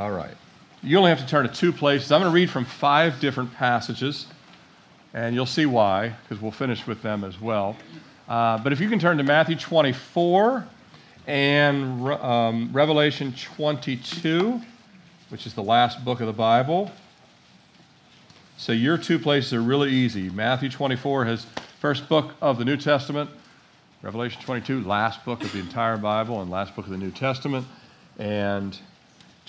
All right. You only have to turn to two places. I'm going to read from five different passages, and you'll see why, because we'll finish with them as well. Uh, but if you can turn to Matthew 24 and um, Revelation 22, which is the last book of the Bible. So your two places are really easy. Matthew 24 has first book of the New Testament, Revelation 22, last book of the entire Bible and last book of the New Testament. And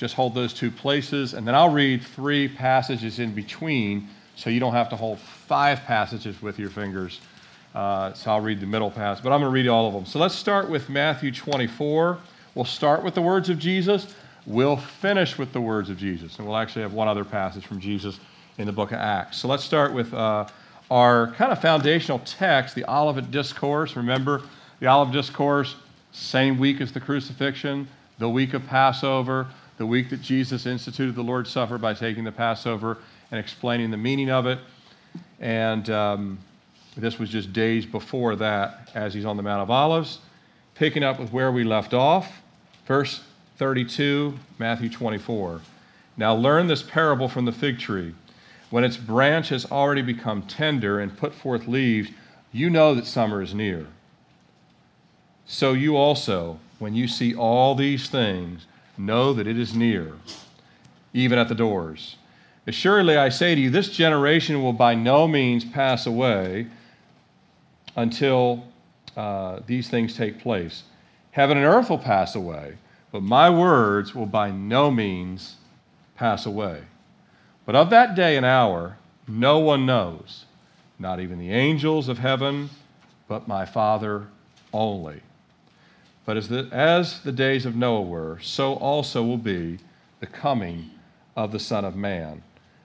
just hold those two places. And then I'll read three passages in between so you don't have to hold five passages with your fingers. Uh, so I'll read the middle passage, but I'm going to read all of them. So let's start with Matthew 24. We'll start with the words of Jesus. We'll finish with the words of Jesus. And we'll actually have one other passage from Jesus in the book of Acts. So let's start with uh, our kind of foundational text, the Olivet Discourse. Remember, the Olivet Discourse, same week as the crucifixion, the week of Passover, the week that Jesus instituted the Lord's Supper by taking the Passover and explaining the meaning of it. And um, this was just days before that as he's on the Mount of Olives, picking up with where we left off. Verse 32, Matthew 24. Now learn this parable from the fig tree. When its branch has already become tender and put forth leaves, you know that summer is near. So you also, when you see all these things, know that it is near, even at the doors. Assuredly, I say to you, this generation will by no means pass away until uh, these things take place. Heaven and earth will pass away, but my words will by no means pass away. But of that day and hour, no one knows, not even the angels of heaven, but my Father only. But as the, as the days of Noah were, so also will be the coming of the Son of Man.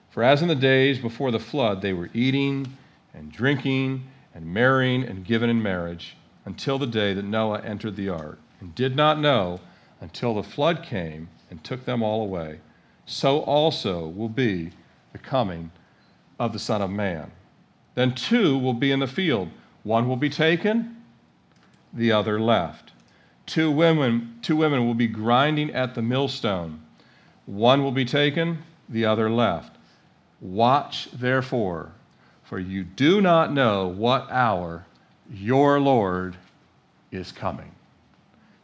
For as in the days before the flood, they were eating and drinking and marrying and given in marriage until the day that Noah entered the ark, and did not know until the flood came and took them all away so also will be the coming of the Son of Man. Then two will be in the field. One will be taken, the other left. Two women, two women will be grinding at the millstone. One will be taken, the other left. Watch therefore, for you do not know what hour your Lord is coming.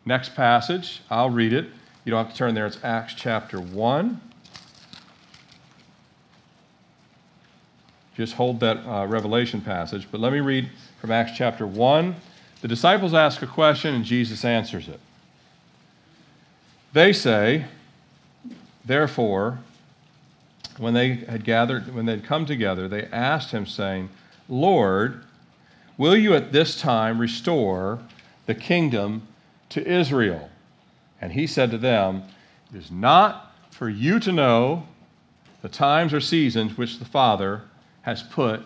Next passage, I'll read it. You don't have to turn there, it's Acts chapter 1. Just hold that uh, Revelation passage. But let me read from Acts chapter 1. The disciples ask a question and Jesus answers it. They say, therefore, when they had gathered, when they had come together, they asked him, saying, Lord, will you at this time restore the kingdom to Israel? And he said to them, It is not for you to know the times or seasons which the Father has put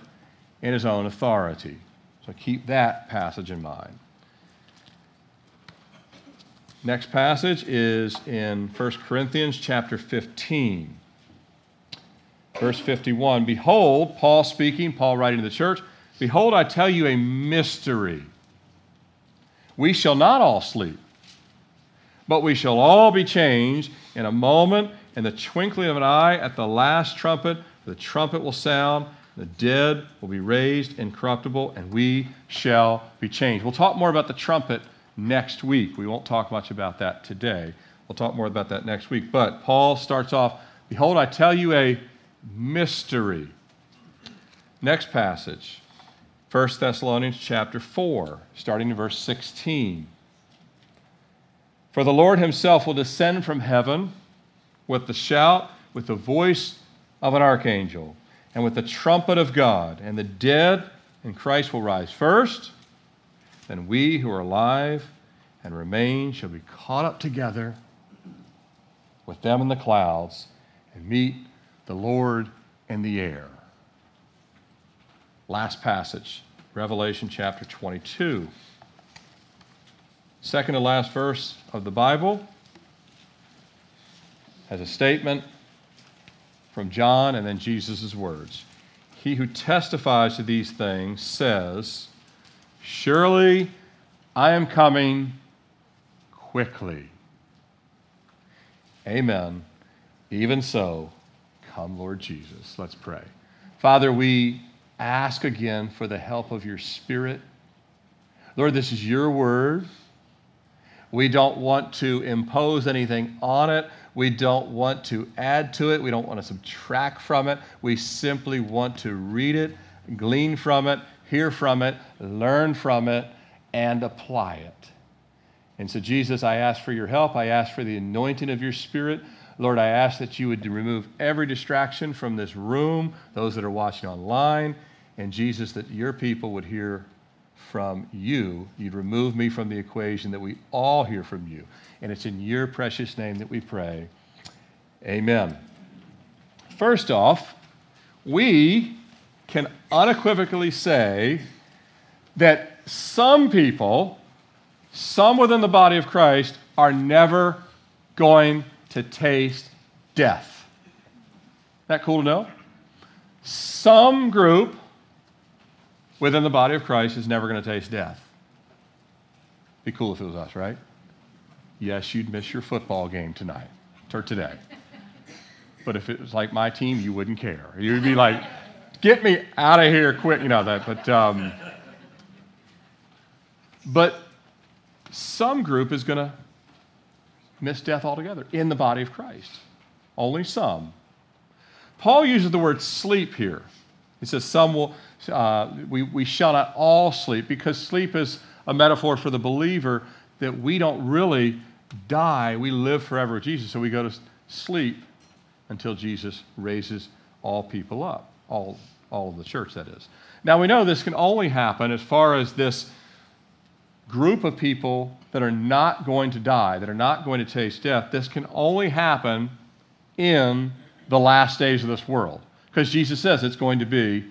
in his own authority. So keep that passage in mind. Next passage is in 1 Corinthians chapter 15. Verse 51 Behold, Paul speaking, Paul writing to the church, Behold, I tell you a mystery. We shall not all sleep, but we shall all be changed in a moment, in the twinkling of an eye, at the last trumpet. The trumpet will sound, the dead will be raised incorruptible, and we shall be changed. We'll talk more about the trumpet next week. We won't talk much about that today. We'll talk more about that next week. But Paul starts off Behold, I tell you a mystery. Next passage, 1 Thessalonians chapter 4, starting in verse 16. For the Lord himself will descend from heaven with the shout, with the voice of an archangel and with the trumpet of God, and the dead in Christ will rise first. Then we who are alive and remain shall be caught up together with them in the clouds and meet the Lord in the air. Last passage, Revelation chapter 22. Second to last verse of the Bible has a statement from John and then Jesus' words. He who testifies to these things says, Surely I am coming quickly. Amen. Even so, come, Lord Jesus. Let's pray. Father, we ask again for the help of your Spirit. Lord, this is your word. We don't want to impose anything on it. We don't want to add to it. We don't want to subtract from it. We simply want to read it, glean from it, hear from it, learn from it, and apply it. And so, Jesus, I ask for your help. I ask for the anointing of your Spirit. Lord, I ask that you would remove every distraction from this room, those that are watching online, and Jesus, that your people would hear from you. You'd remove me from the equation, that we all hear from you. And it's in your precious name that we pray. Amen. First off, we can unequivocally say that some people, some within the body of Christ, are never going to taste death. That cool to know? Some group within the body of Christ is never going to taste death. Be cool if it was us, right? Yes, you'd miss your football game tonight or today. But if it was like my team, you wouldn't care. You'd be like, get me out of here quick, you know that. But, um, but some group is going to miss death altogether in the body of Christ. Only some. Paul uses the word sleep here. He says, Some will, uh, we, we shall not all sleep, because sleep is a metaphor for the believer that we don't really die, we live forever with Jesus. So we go to sleep until Jesus raises all people up, all, all of the church, that is. Now we know this can only happen as far as this group of people that are not going to die, that are not going to taste death. This can only happen in the last days of this world. Because Jesus says it's going to be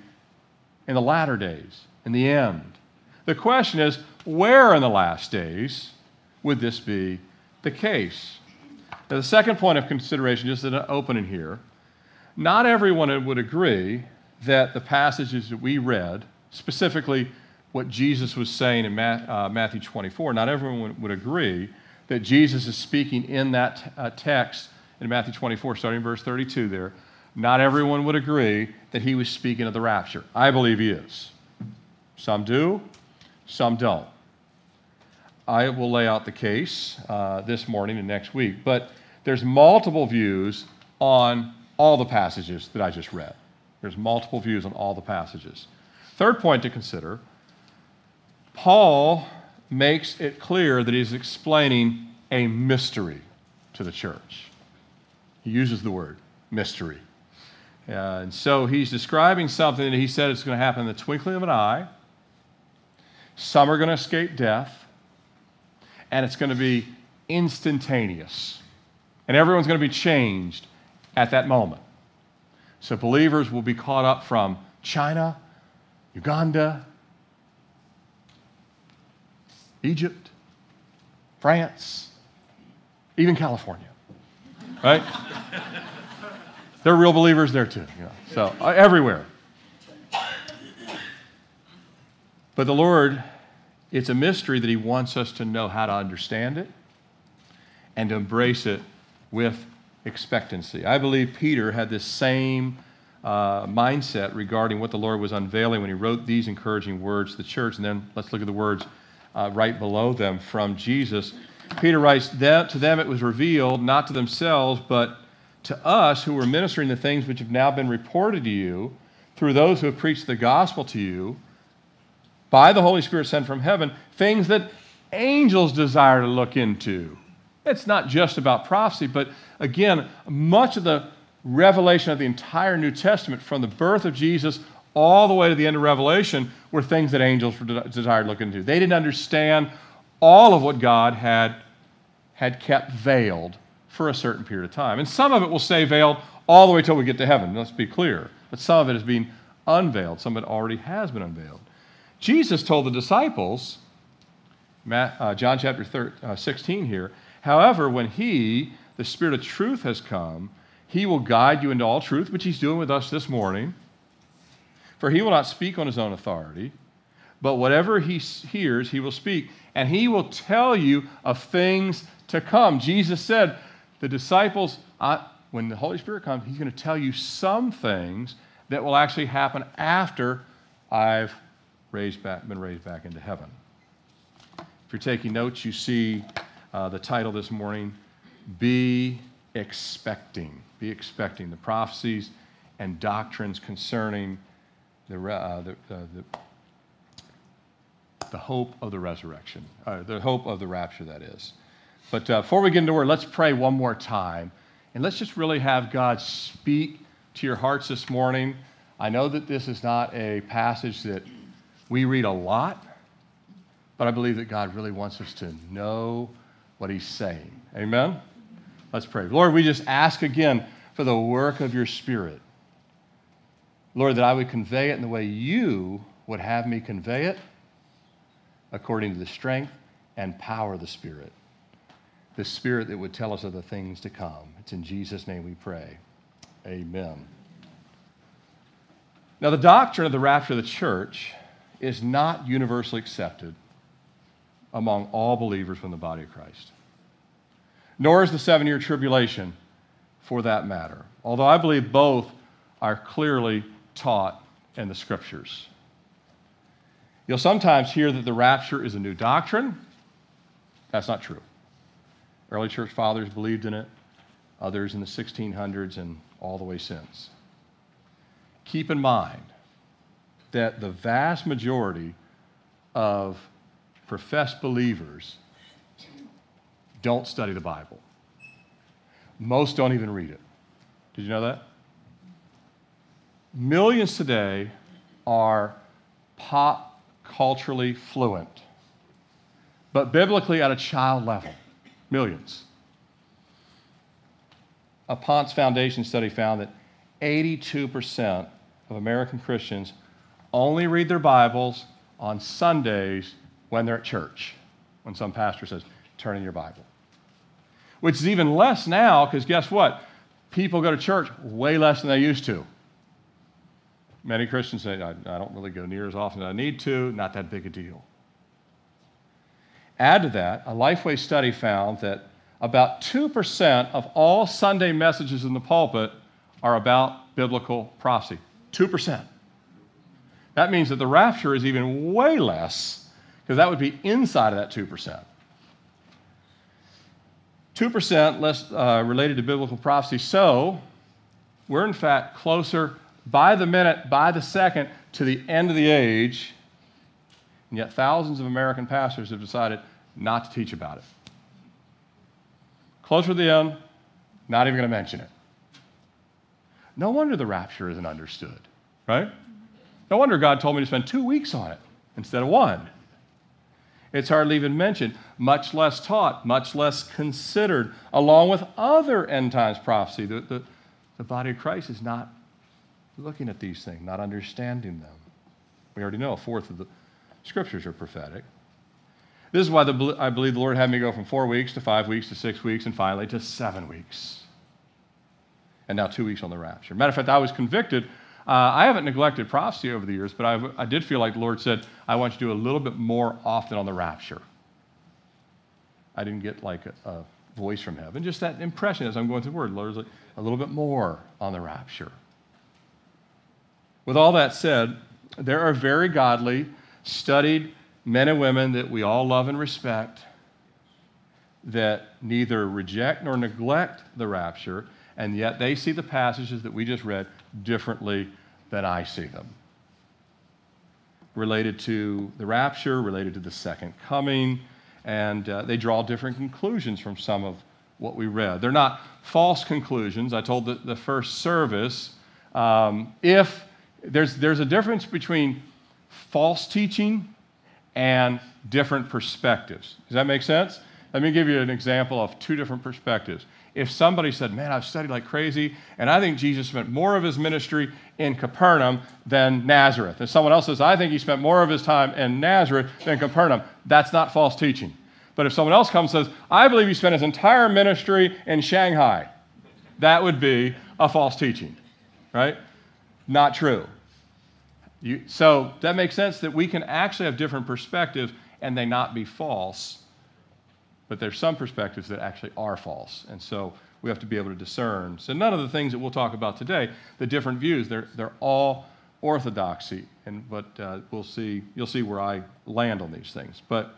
in the latter days, in the end. The question is, where in the last days would this be the case? Now, the second point of consideration, just an opening here, not everyone would agree that the passages that we read, specifically what Jesus was saying in uh, Matthew 24, not everyone would agree that Jesus is speaking in that uh, text in Matthew 24, starting verse 32 there. Not everyone would agree that he was speaking of the rapture. I believe he is. Some do, some don't. I will lay out the case uh, this morning and next week, but there's multiple views on all the passages that I just read. There's multiple views on all the passages. Third point to consider Paul makes it clear that he's explaining a mystery to the church. He uses the word mystery. Uh, and so he's describing something that he said is going to happen in the twinkling of an eye. Some are going to escape death, and it's going to be instantaneous. And everyone's going to be changed at that moment. So believers will be caught up from China, Uganda, Egypt, France, even California. Right? They're real believers there too. So uh, everywhere. But the Lord, it's a mystery that He wants us to know how to understand it and to embrace it with expectancy. I believe Peter had this same uh, mindset regarding what the Lord was unveiling when he wrote these encouraging words to the church. And then let's look at the words uh, right below them from Jesus. Peter writes, that To them it was revealed, not to themselves, but to us who were ministering the things which have now been reported to you through those who have preached the gospel to you by the Holy Spirit sent from heaven, things that angels desire to look into. It's not just about prophecy, but again, much of the revelation of the entire New Testament, from the birth of Jesus all the way to the end of Revelation, were things that angels desired to look into. They didn't understand all of what God had, had kept veiled for a certain period of time. And some of it will stay veiled all the way till we get to heaven, let's be clear. But some of it is being unveiled, some of it already has been unveiled. Jesus told the disciples, uh, John chapter uh, 16 here, however, when He, the Spirit of truth, has come, He will guide you into all truth, which He's doing with us this morning. For he will not speak on his own authority, but whatever he hears, he will speak, and he will tell you of things to come. Jesus said, The disciples, I, when the Holy Spirit comes, He's going to tell you some things that will actually happen after I've raised back, been raised back into heaven. If you're taking notes, you see uh, the title this morning Be Expecting. Be Expecting. The prophecies and doctrines concerning the, uh, the, uh, the, the, hope of the resurrection, uh, the hope of the rapture, that is. But uh, before we get into word, let's pray one more time. And let's just really have God speak to your hearts this morning. I know that this is not a passage that we read a lot, but I believe that God really wants us to know what He's saying. Amen? Let's pray. Lord, we just ask again for the work of your Spirit. Lord, that I would convey it in the way you would have me convey it, according to the strength and power of the Spirit. The Spirit that would tell us of the things to come. It's in Jesus' name we pray. Amen. Now, the doctrine of the rapture of the church is not universally accepted among all believers from the body of Christ, nor is the seven year tribulation for that matter, although I believe both are clearly taught in the scriptures. You'll sometimes hear that the rapture is a new doctrine. That's not true. Early church fathers believed in it, others in the 1600s and all the way since. Keep in mind that the vast majority of professed believers don't study the Bible. Most don't even read it. Did you know that? Millions today are pop culturally fluent, but biblically at a child level. Millions. A Ponce Foundation study found that 82% of American Christians only read their Bibles on Sundays when they're at church, when some pastor says, turn in your Bible. Which is even less now, because guess what? People go to church way less than they used to. Many Christians say, I, I don't really go near as often as I need to, not that big a deal. Add to that, a Lifeway study found that about 2% of all Sunday messages in the pulpit are about biblical prophecy. 2%. That means that the rapture is even way less, because that would be inside of that 2%. 2% less uh, related to biblical prophecy. So, we're in fact closer by the minute, by the second, to the end of the age. And yet, thousands of American pastors have decided not to teach about it. Closer to the end, not even going to mention it. No wonder the rapture isn't understood, right? No wonder God told me to spend two weeks on it instead of one. It's hardly even mentioned, much less taught, much less considered, along with other end times prophecy. The, the, the body of Christ is not looking at these things, not understanding them. We already know a fourth of the scriptures are prophetic. This is why the, I believe the Lord had me go from four weeks to five weeks to six weeks and finally to seven weeks. And now two weeks on the rapture. Matter of fact, I was convicted uh, I haven't neglected prophecy over the years, but I've, i did feel like the Lord said, I want you to do a little bit more often on the rapture. I didn't get like a, a voice from heaven, just that impression as I'm going through the word. Lord's like, a little bit more on the rapture. With all that said, there are very godly, studied men and women that we all love and respect that neither reject nor neglect the rapture, and yet they see the passages that we just read differently than I see them. Related to the rapture, related to the second coming, and uh, they draw different conclusions from some of what we read. They're not false conclusions. I told the, the first service um, if there's, there's a difference between false teaching and different perspectives. Does that make sense? Let me give you an example of two different perspectives if somebody said, Man, I've studied like crazy, and I think Jesus spent more of his ministry in Capernaum than Nazareth. And someone else says, I think he spent more of his time in Nazareth than Capernaum. That's not false teaching. But if someone else comes and says, I believe he spent his entire ministry in Shanghai, that would be a false teaching, right? Not true. You, so that makes sense that we can actually have different perspectives and they not be false but there's some perspectives that actually are false. And so we have to be able to discern. So none of the things that we'll talk about today, the different views, they're, they're all orthodoxy. And, but uh, we'll see, you'll see where I land on these things. But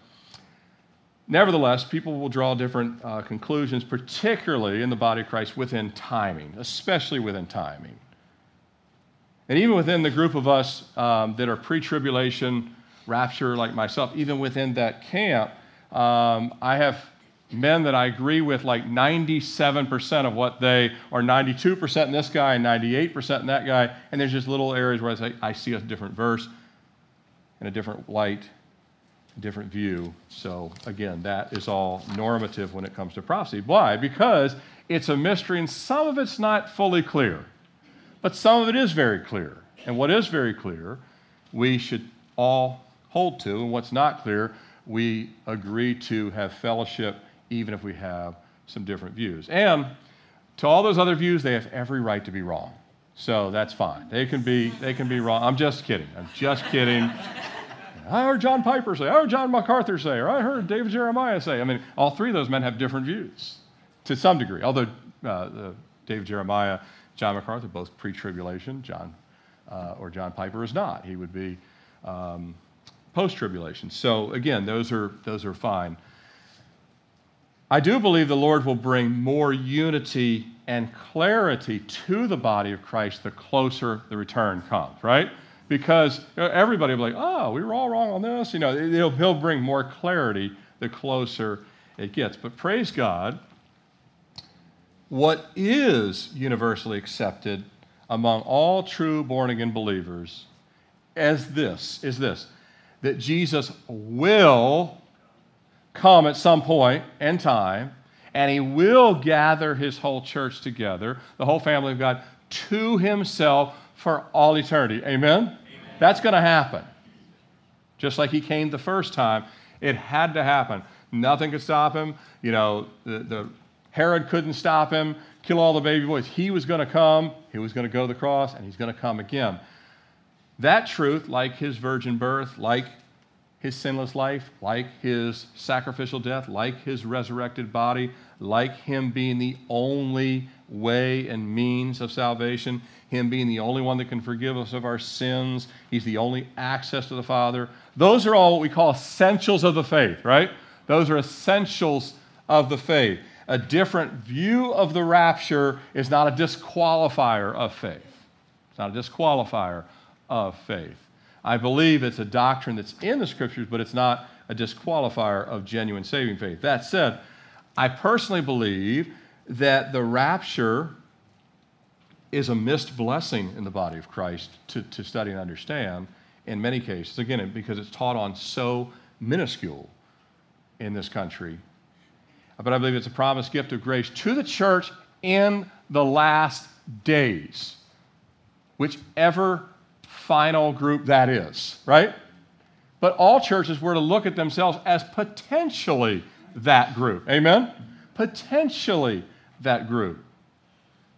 nevertheless, people will draw different uh, conclusions, particularly in the body of Christ within timing, especially within timing. And even within the group of us um, that are pre tribulation, rapture, like myself, even within that camp, um, I have men that I agree with like 97% of what they, are 92% in this guy and 98% in that guy. And there's just little areas where I say, I see a different verse in a different light, a different view. So again, that is all normative when it comes to prophecy. Why? Because it's a mystery and some of it's not fully clear. But some of it is very clear. And what is very clear, we should all hold to. And what's not clear, we agree to have fellowship even if we have some different views. And to all those other views, they have every right to be wrong. So that's fine. They can be, they can be wrong. I'm just kidding. I'm just kidding. I heard John Piper say, I heard John MacArthur say, or I heard David Jeremiah say. I mean, all three of those men have different views to some degree, although uh, David Jeremiah John MacArthur, both pre tribulation. John, uh, or John Piper is not. He would be um, post tribulation. So, again, those are, those are fine. I do believe the Lord will bring more unity and clarity to the body of Christ the closer the return comes, right? Because everybody will be like, oh, we were all wrong on this. You know, he'll, he'll bring more clarity the closer it gets. But praise God, what is universally accepted among all true born again believers as this is this that Jesus will come at some point in time and he will gather his whole church together, the whole family of God, to himself for all eternity. Amen? Amen. That's going to happen. Just like he came the first time, it had to happen. Nothing could stop him. You know, the, the Herod couldn't stop him, kill all the baby boys. He was going to come, he was going to go to the cross, and he's going to come again. That truth, like his virgin birth, like his sinless life, like his sacrificial death, like his resurrected body, like him being the only way and means of salvation, him being the only one that can forgive us of our sins, he's the only access to the Father. Those are all what we call essentials of the faith, right? Those are essentials of the faith a different view of the rapture is not a disqualifier of faith. It's not a disqualifier of faith. I believe it's a doctrine that's in the scriptures, but it's not a disqualifier of genuine saving faith. That said, I personally believe that the rapture is a missed blessing in the body of Christ to, to study and understand in many cases. Again, because it's taught on so minuscule in this country but I believe it's a promised gift of grace to the church in the last days, whichever final group that is, right? But all churches were to look at themselves as potentially that group. Amen? Potentially that group.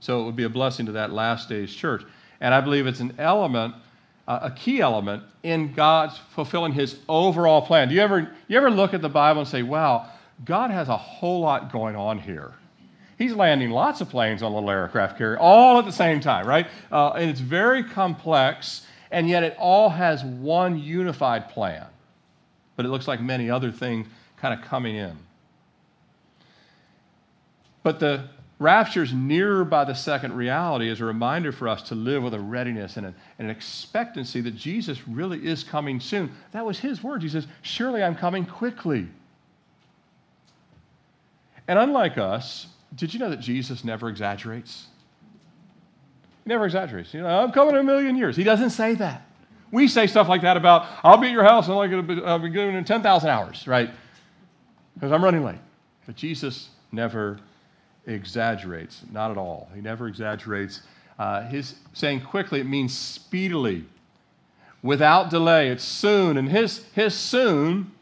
So it would be a blessing to that last days church. And I believe it's an element, uh, a key element in God's fulfilling his overall plan. Do you ever, you ever look at the Bible and say, wow, God has a whole lot going on here. He's landing lots of planes on little aircraft carrier all at the same time, right? Uh, and it's very complex, and yet it all has one unified plan. But it looks like many other things kind of coming in. But the rapture is nearer by the second reality is a reminder for us to live with a readiness and, a, and an expectancy that Jesus really is coming soon. That was his words. He says, Surely I'm coming quickly. And unlike us, did you know that Jesus never exaggerates? He never exaggerates. You know, I'm coming in a million years. He doesn't say that. We say stuff like that about, I'll be at your house and I'll be going in 10,000 hours, right? Because I'm running late. But Jesus never exaggerates, not at all. He never exaggerates. Uh, his saying quickly, it means speedily, without delay. It's soon. And his, his soon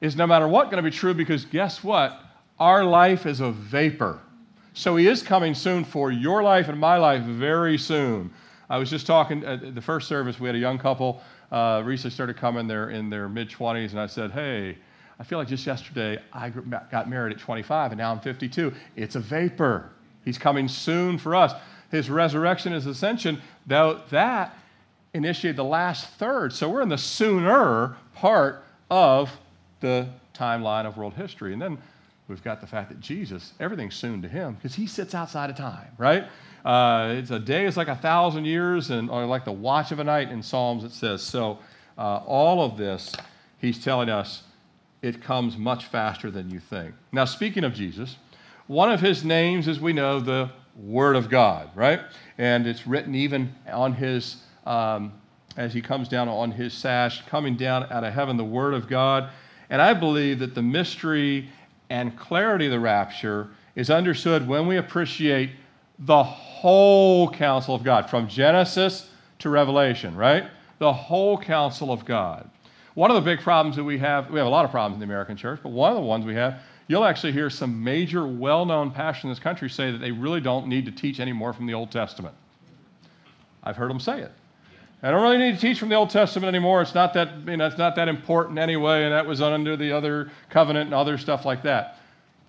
is no matter what going to be true because guess what? Our life is a vapor. So he is coming soon for your life and my life very soon. I was just talking at the first service, we had a young couple uh, recently started coming there in their mid 20s, and I said, Hey, I feel like just yesterday I got married at 25 and now I'm 52. It's a vapor. He's coming soon for us. His resurrection, his ascension, though that initiated the last third. So we're in the sooner part of the timeline of world history. And then we've got the fact that Jesus, everything's soon to him because he sits outside of time, right? Uh, it's a day is like a thousand years, and or like the watch of a night in Psalms it says. So uh, all of this, he's telling us it comes much faster than you think. Now, speaking of Jesus, one of his names, as we know, the Word of God, right? And it's written even on his, um, as he comes down on his sash, coming down out of heaven, the Word of God. And I believe that the mystery and clarity of the rapture is understood when we appreciate the whole counsel of God, from Genesis to Revelation, right? The whole counsel of God. One of the big problems that we have, we have a lot of problems in the American church, but one of the ones we have, you'll actually hear some major, well known pastors in this country say that they really don't need to teach anymore from the Old Testament. I've heard them say it. I don't really need to teach from the Old Testament anymore. It's not that, you know, it's not that important anyway, and that was under the other covenant and other stuff like that.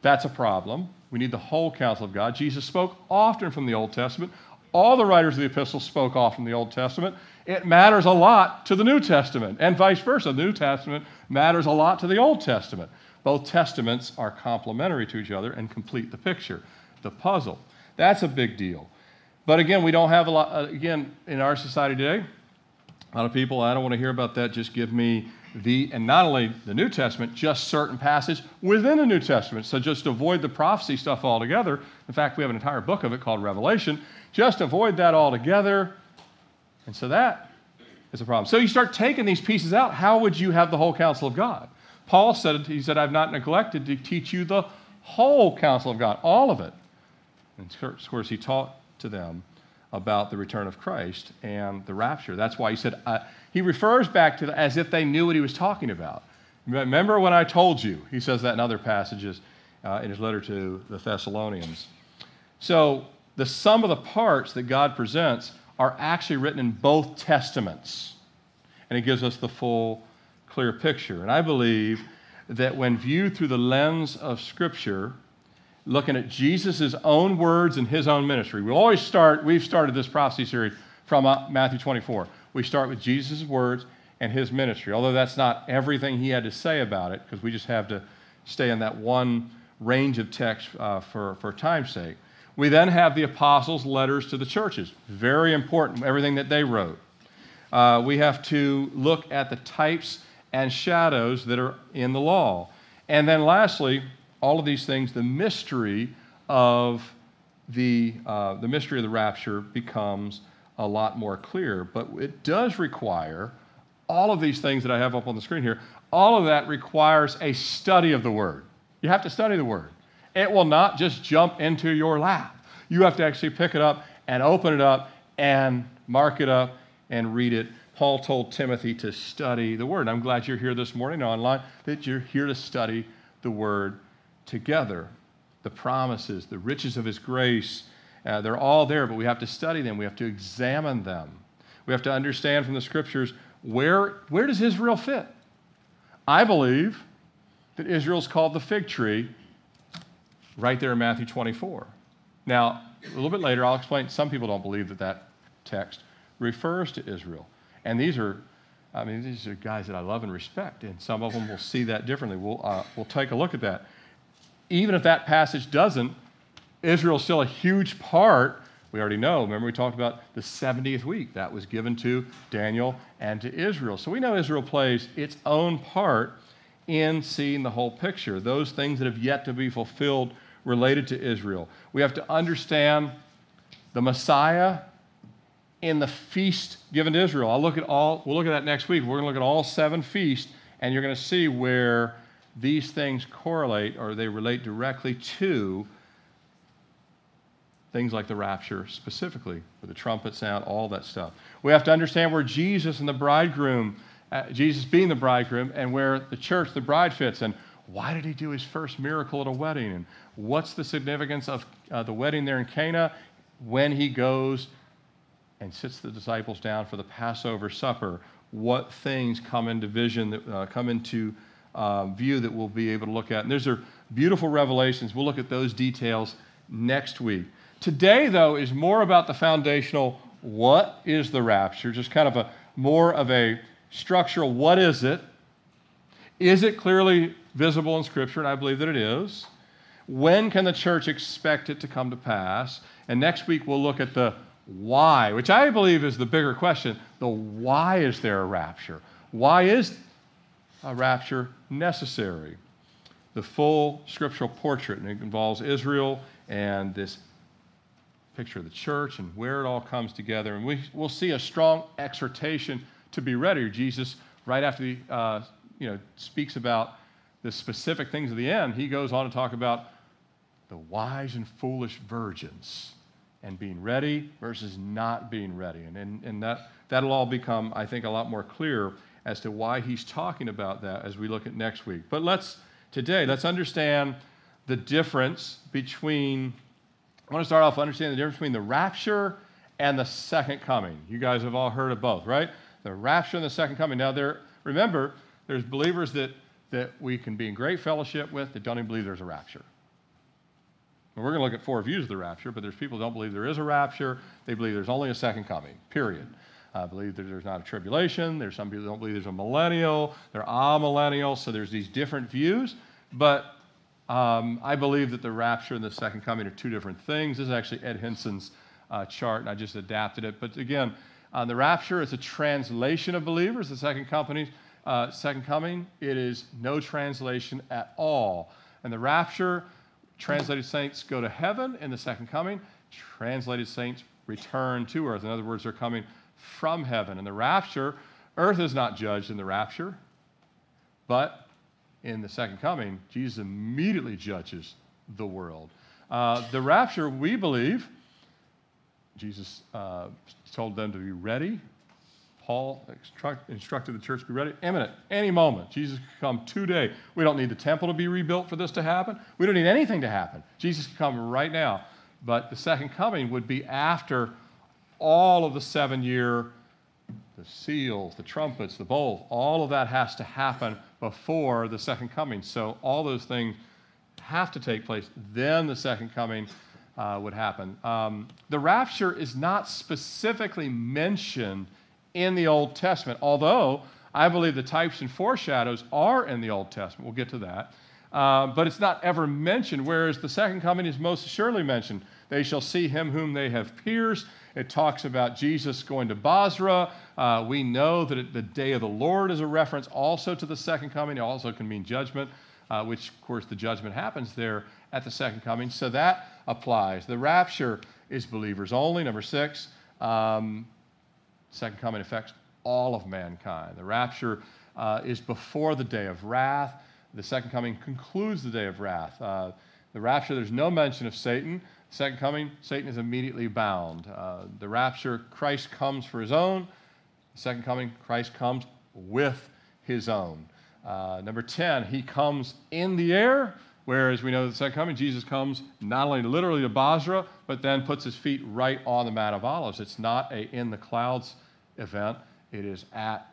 That's a problem. We need the whole counsel of God. Jesus spoke often from the Old Testament. All the writers of the epistles spoke often from the Old Testament. It matters a lot to the New Testament, and vice versa. The New Testament matters a lot to the Old Testament. Both testaments are complementary to each other and complete the picture, the puzzle. That's a big deal. But again, we don't have a lot, uh, again, in our society today, a lot of people, I don't want to hear about that. Just give me the, and not only the New Testament, just certain passage within the New Testament. So just avoid the prophecy stuff altogether. In fact, we have an entire book of it called Revelation. Just avoid that altogether. And so that is a problem. So you start taking these pieces out. How would you have the whole counsel of God? Paul said, he said, I've not neglected to teach you the whole counsel of God, all of it. And of course, he taught to them about the return of Christ and the rapture. That's why he said, uh, he refers back to the, as if they knew what he was talking about. Remember when I told you? He says that in other passages uh, in his letter to the Thessalonians. So the sum of the parts that God presents are actually written in both testaments. And it gives us the full, clear picture. And I believe that when viewed through the lens of Scripture, looking at Jesus' own words and his own ministry. We always start, we've started this prophecy series from uh, Matthew 24. We start with Jesus' words and his ministry, although that's not everything he had to say about it, because we just have to stay in that one range of text uh, for, for time's sake. We then have the apostles' letters to the churches. Very important, everything that they wrote. Uh, we have to look at the types and shadows that are in the law. And then lastly, all of these things, the mystery of the, uh, the mystery of the rapture becomes a lot more clear. But it does require all of these things that I have up on the screen here, all of that requires a study of the Word. You have to study the Word. It will not just jump into your lap. You have to actually pick it up and open it up and mark it up and read it. Paul told Timothy to study the Word. I'm glad you're here this morning online, that you're here to study the Word together. The promises, the riches of His grace, uh, they're all there, but we have to study them. We have to examine them. We have to understand from the scriptures where, where does Israel fit? I believe that Israel's called the fig tree right there in Matthew 24. Now, a little bit later, I'll explain. Some people don't believe that that text refers to Israel. And these are, I mean, these are guys that I love and respect, and some of them will see that differently. We'll, uh, we'll take a look at that even if that passage doesn't, Israel's still a huge part. We already know. Remember, we talked about the 70th week. That was given to Daniel and to Israel. So we know Israel plays its own part in seeing the whole picture. Those things that have yet to be fulfilled related to Israel. We have to understand the Messiah in the feast given to Israel. I'll look at all, we'll look at that next week. We're going to look at all seven feasts, and you're going to see where these things correlate or they relate directly to things like the rapture specifically, with the trumpet sound, all that stuff. We have to understand where Jesus and the bridegroom, uh, Jesus being the bridegroom, and where the church, the bride, fits. And why did he do his first miracle at a wedding? And what's the significance of uh, the wedding there in Cana when he goes and sits the disciples down for the Passover supper? What things come into vision, that, uh, come into uh, view that we'll be able to look at. And those are beautiful revelations. We'll look at those details next week. Today, though, is more about the foundational what is the rapture, just kind of a more of a structural what is it? Is it clearly visible in Scripture? And I believe that it is. When can the church expect it to come to pass? And next week we'll look at the why, which I believe is the bigger question. The why is there a rapture? Why is a rapture necessary? The full scriptural portrait, and it involves Israel and this picture of the church and where it all comes together. And we, we'll see a strong exhortation to be ready. Jesus, right after he uh, you know, speaks about the specific things of the end, he goes on to talk about the wise and foolish virgins and being ready versus not being ready. And, and, and that, that'll all become, I think, a lot more clear as to why he's talking about that as we look at next week. But let's, today, let's understand the difference between, I want to start off understanding the difference between the rapture and the second coming. You guys have all heard of both, right? The rapture and the second coming. Now, there, remember, there's believers that, that we can be in great fellowship with that don't even believe there's a rapture. And we're going to look at four views of the rapture, but there's people who don't believe there is a rapture. They believe there's only a second coming, period. I believe that there's not a tribulation. There's some people don't believe there's a millennial. There are millennials. So there's these different views. But um, I believe that the rapture and the second coming are two different things. This is actually Ed Hindson's uh, chart, and I just adapted it. But again, uh, the rapture is a translation of believers. The second, company, uh, second coming, it is no translation at all. And the rapture Translated saints go to heaven in the second coming. Translated saints return to earth. In other words, they're coming from heaven. In the rapture, earth is not judged in the rapture, but in the second coming, Jesus immediately judges the world. Uh, the rapture, we believe, Jesus uh, told them to be ready Paul instructed the church to be ready. Imminent, any moment. Jesus could come today. We don't need the temple to be rebuilt for this to happen. We don't need anything to happen. Jesus could come right now. But the second coming would be after all of the seven year, the seals, the trumpets, the bowls, all of that has to happen before the second coming. So all those things have to take place. Then the second coming uh, would happen. Um, the rapture is not specifically mentioned in the Old Testament, although I believe the types and foreshadows are in the Old Testament. We'll get to that. Uh, but it's not ever mentioned, whereas the second coming is most surely mentioned. They shall see him whom they have pierced. It talks about Jesus going to Bozrah. Uh, we know that the day of the Lord is a reference also to the second coming. It also can mean judgment, uh, which, of course, the judgment happens there at the second coming. So that applies. The rapture is believers only. Number six, um, second coming affects all of mankind. The rapture uh, is before the day of wrath. The second coming concludes the day of wrath. Uh, the rapture, there's no mention of Satan. Second coming, Satan is immediately bound. Uh, the rapture, Christ comes for his own. Second coming, Christ comes with his own. Uh, number 10, he comes in the air. Whereas we know the second coming, Jesus comes not only literally to Bozrah, but then puts his feet right on the Mount of Olives. It's not a in the clouds event, it is at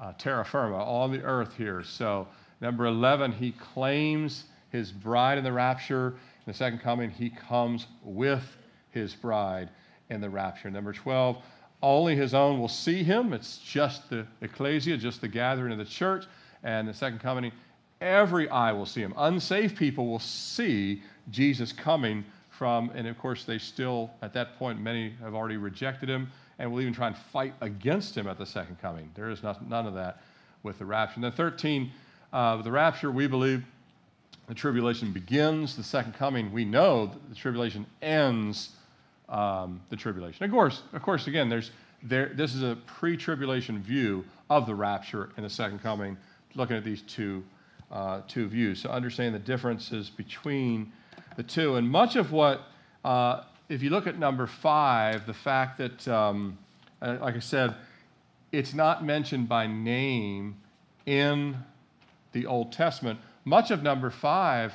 uh, terra firma, on the earth here. So, number 11, he claims his bride in the rapture. In the second coming, he comes with his bride in the rapture. Number 12, only his own will see him. It's just the ecclesia, just the gathering of the church. And the second coming, every eye will see him. Unsaved people will see Jesus coming from, and of course, they still, at that point, many have already rejected him and will even try and fight against him at the second coming. There is not, none of that with the rapture. And then 13, uh, the rapture, we believe the tribulation begins. The second coming, we know the tribulation ends um, the tribulation. Of course, of course, again, there's there, this is a pre-tribulation view of the rapture and the second coming, looking at these two uh, two views. So understanding the differences between the two. And much of what, uh, if you look at number five, the fact that, um, uh, like I said, it's not mentioned by name in the Old Testament. Much of number five,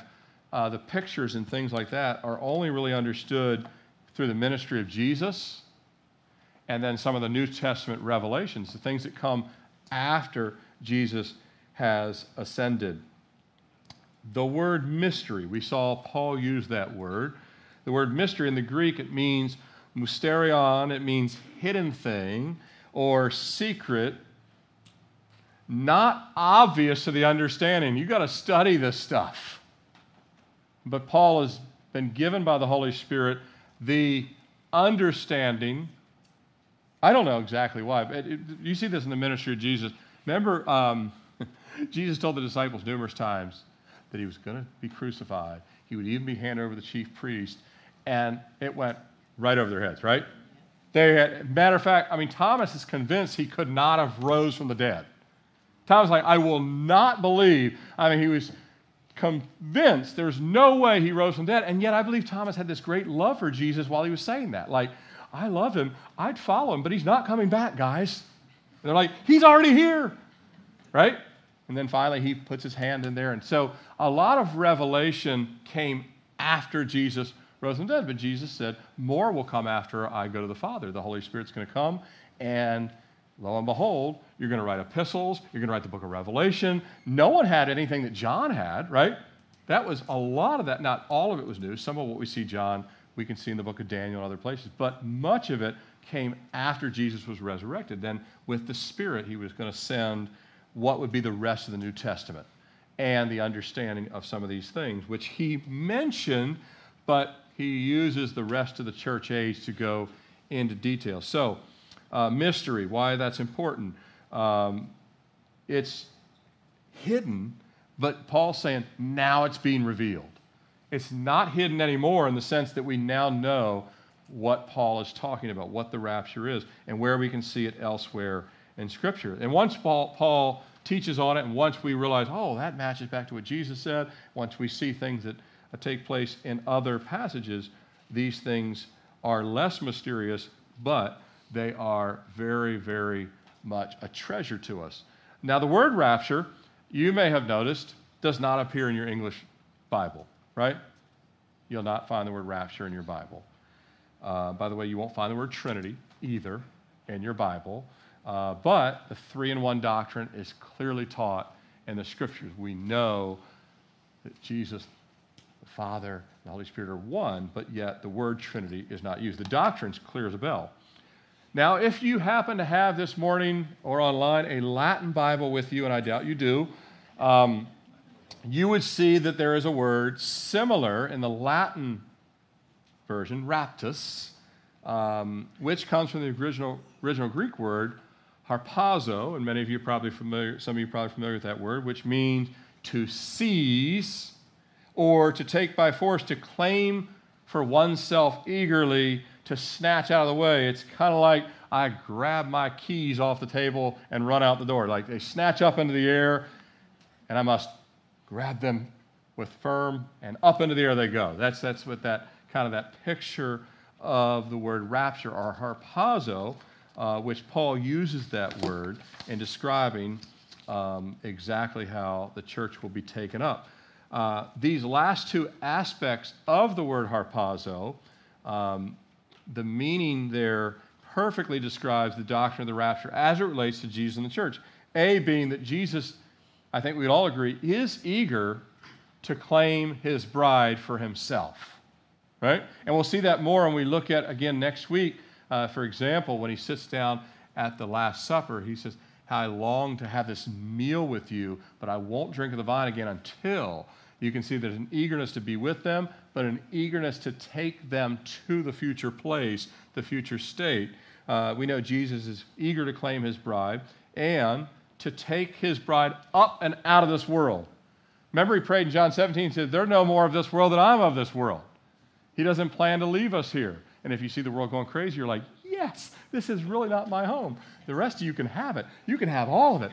uh, the pictures and things like that, are only really understood through the ministry of Jesus and then some of the New Testament revelations, the things that come after Jesus has ascended. The word mystery, we saw Paul use that word. The word mystery in the Greek, it means mysterion, it means hidden thing or secret, not obvious to the understanding. You've got to study this stuff. But Paul has been given by the Holy Spirit the understanding. I don't know exactly why, but it, you see this in the ministry of Jesus. Remember, um, Jesus told the disciples numerous times that he was going to be crucified. He would even be handed over to the chief priest, and it went right over their heads, right? They had, matter of fact, I mean, Thomas is convinced he could not have rose from the dead. Thomas like, I will not believe. I mean, he was convinced there's no way he rose from dead. And yet I believe Thomas had this great love for Jesus while he was saying that. Like, I love him. I'd follow him, but he's not coming back, guys. And they're like, he's already here, right? And then finally he puts his hand in there. And so a lot of revelation came after Jesus rose from dead. But Jesus said, More will come after I go to the Father. The Holy Spirit's going to come, and lo and behold, you're going to write epistles, you're going to write the book of Revelation. No one had anything that John had, right? That was a lot of that. Not all of it was new. Some of what we see John, we can see in the book of Daniel and other places, but much of it came after Jesus was resurrected. Then, with the Spirit, he was going to send what would be the rest of the New Testament and the understanding of some of these things, which he mentioned, but he uses the rest of the church age to go into detail. So, uh, mystery, why that's important. Um, it's hidden, but Paul's saying now it's being revealed. It's not hidden anymore in the sense that we now know what Paul is talking about, what the rapture is, and where we can see it elsewhere in Scripture. And once Paul, Paul teaches on it, and once we realize, oh, that matches back to what Jesus said, once we see things that take place in other passages, these things are less mysterious, but they are very, very much a treasure to us. Now, the word rapture, you may have noticed, does not appear in your English Bible, right? You'll not find the word rapture in your Bible. Uh, by the way, you won't find the word Trinity either in your Bible. Uh, but the three in one doctrine is clearly taught in the scriptures. We know that Jesus the Father, and the Holy Spirit are one, but yet the word Trinity is not used. The doctrine's clear as a bell. Now, if you happen to have this morning or online a Latin Bible with you, and I doubt you do, um, you would see that there is a word similar in the Latin version, raptus, um, which comes from the original, original Greek word harpazo, and many of you probably familiar, some of you probably familiar with that word, which means to seize or to take by force, to claim for oneself eagerly, to snatch out of the way. It's kind of like I grab my keys off the table and run out the door. Like they snatch up into the air, and I must grab them with firm, and up into the air they go. That's, that's what that kind of that picture of the word rapture or harpazo, uh, which Paul uses that word in describing um, exactly how the church will be taken up. Uh, these last two aspects of the word harpazo, um, the meaning there perfectly describes the doctrine of the rapture as it relates to Jesus and the church. A being that Jesus, I think we'd all agree, is eager to claim his bride for himself. Right? And we'll see that more when we look at, again, next week, uh, for example, when he sits down at the Last Supper, he says, How I long to have this meal with you, but I won't drink of the vine again until you can see there's an eagerness to be with them, but an eagerness to take them to the future place, the future state. Uh, we know Jesus is eager to claim his bride and to take his bride up and out of this world. Remember, he prayed in John 17, he said, They're no more of this world than I'm of this world. He doesn't plan to leave us here. And if you see the world going crazy, you're like, Yes, this is really not my home. The rest of you can have it. You can have all of it.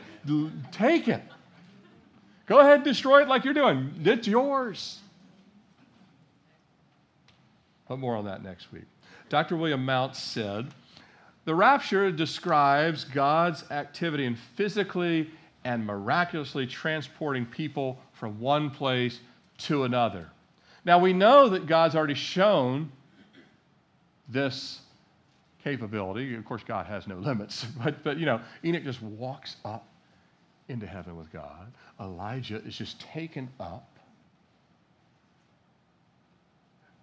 Take it. Go ahead destroy it like you're doing. It's yours. But more on that next week. Dr. William Mount said The rapture describes God's activity in physically and miraculously transporting people from one place to another. Now, we know that God's already shown this capability. Of course, God has no limits, but, but you know, Enoch just walks up into heaven with God. Elijah is just taken up.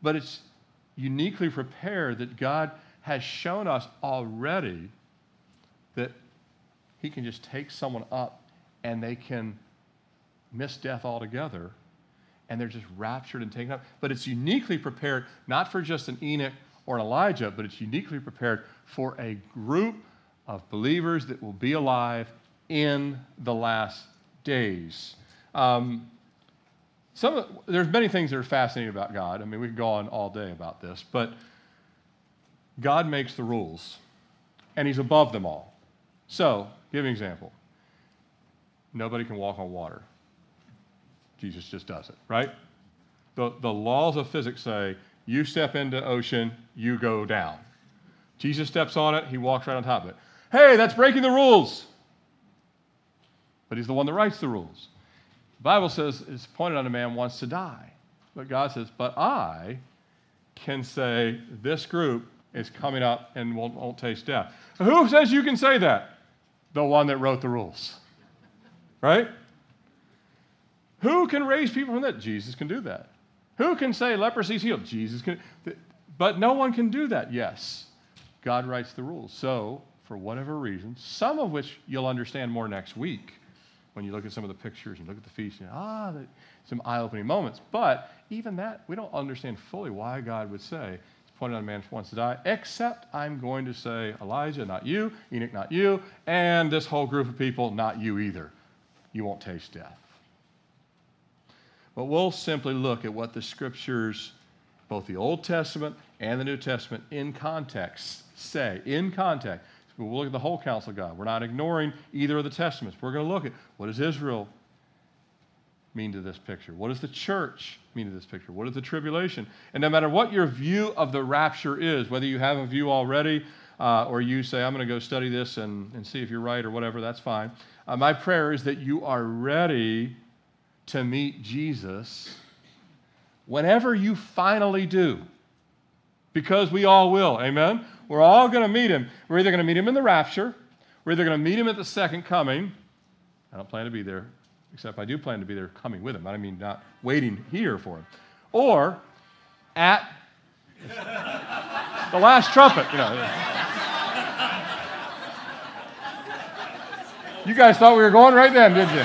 But it's uniquely prepared that God has shown us already that He can just take someone up and they can miss death altogether and they're just raptured and taken up. But it's uniquely prepared not for just an Enoch or an Elijah, but it's uniquely prepared for a group of believers that will be alive in the last days. Um, some there's many things that are fascinating about God. I mean, we could go on all day about this, but God makes the rules, and He's above them all. So, give an example. Nobody can walk on water. Jesus just does it, right? The, the laws of physics say you step into ocean, you go down. Jesus steps on it, he walks right on top of it. Hey, that's breaking the rules. But he's the one that writes the rules. The Bible says it's pointed on a man wants to die. But God says, but I can say this group is coming up and won't, won't taste death. Who says you can say that? The one that wrote the rules. Right? Who can raise people from that? Jesus can do that. Who can say leprosy is healed? Jesus can. But no one can do that. Yes. God writes the rules. So, for whatever reason, some of which you'll understand more next week when you look at some of the pictures and look at the feast, and ah, the, some eye-opening moments. But even that, we don't understand fully why God would say, it's pointed on a man who wants to die, except I'm going to say, Elijah, not you, Enoch, not you, and this whole group of people, not you either. You won't taste death. But we'll simply look at what the scriptures, both the Old Testament and the New Testament, in context say. In context. We'll look at the whole counsel of God. We're not ignoring either of the testaments. We're going to look at what does Israel mean to this picture? What does the church mean to this picture? What is the tribulation? And no matter what your view of the rapture is, whether you have a view already uh, or you say, I'm going to go study this and, and see if you're right or whatever, that's fine. Uh, my prayer is that you are ready to meet Jesus whenever you finally do. Because we all will. Amen? We're all going to meet him. We're either going to meet him in the rapture, we're either going to meet him at the second coming. I don't plan to be there, except I do plan to be there coming with him. I mean, not waiting here for him. Or at the last trumpet, you know. You guys thought we were going right then, didn't you?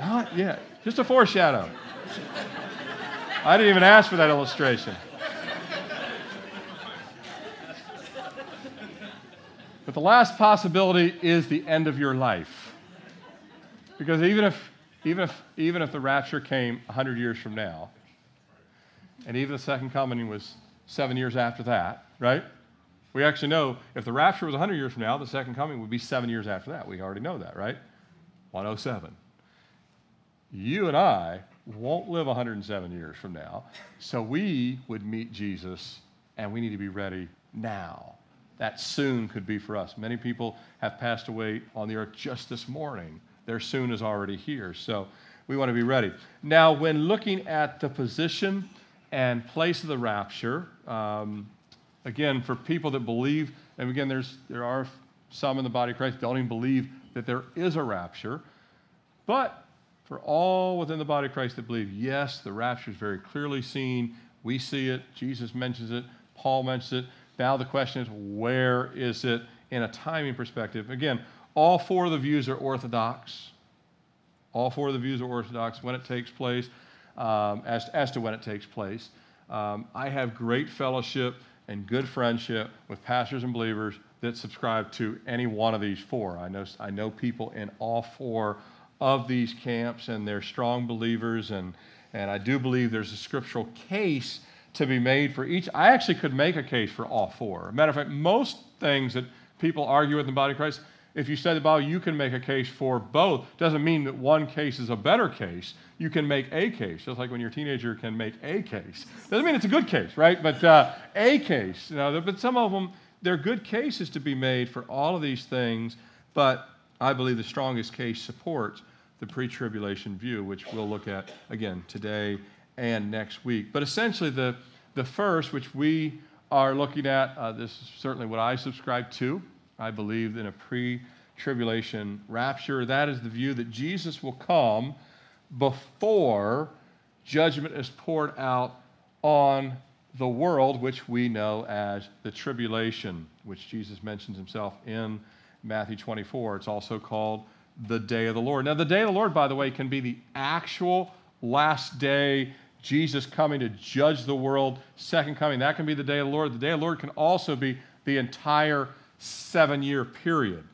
Not yet. Just a foreshadow. I didn't even ask for that illustration. But the last possibility is the end of your life. Because even if, even if, even if the rapture came 100 years from now, and even the second coming was seven years after that, right? We actually know if the rapture was 100 years from now, the second coming would be seven years after that. We already know that, right? 107. You and I won't live 107 years from now, so we would meet Jesus, and we need to be ready now. That soon could be for us. Many people have passed away on the earth just this morning. Their soon is already here, so we want to be ready. Now, when looking at the position and place of the rapture, um, again, for people that believe, and again, there's, there are some in the body of Christ don't even believe that there is a rapture. But for all within the body of Christ that believe, yes, the rapture is very clearly seen. We see it. Jesus mentions it. Paul mentions it. Now the question is, where is it in a timing perspective? Again, all four of the views are orthodox. All four of the views are orthodox when it takes place, um, as, as to when it takes place. Um, I have great fellowship and good friendship with pastors and believers that subscribe to any one of these four. I know, I know people in all four of these camps, and they're strong believers, and, and I do believe there's a scriptural case to be made for each. I actually could make a case for all four. Matter of fact, most things that people argue with in the body of Christ, if you study the Bible, you can make a case for both. Doesn't mean that one case is a better case. You can make a case, just like when your teenager can make a case. Doesn't mean it's a good case, right? But uh, a case. You know, but some of them, they're good cases to be made for all of these things. But I believe the strongest case supports the pre-tribulation view, which we'll look at again today and next week. But essentially, the the first, which we are looking at, uh, this is certainly what I subscribe to I believe in a pre tribulation rapture. That is the view that Jesus will come before judgment is poured out on the world, which we know as the tribulation, which Jesus mentions himself in Matthew 24. It's also called the day of the Lord. Now, the day of the Lord, by the way, can be the actual last day, Jesus coming to judge the world, second coming. That can be the day of the Lord. The day of the Lord can also be the entire seven year period,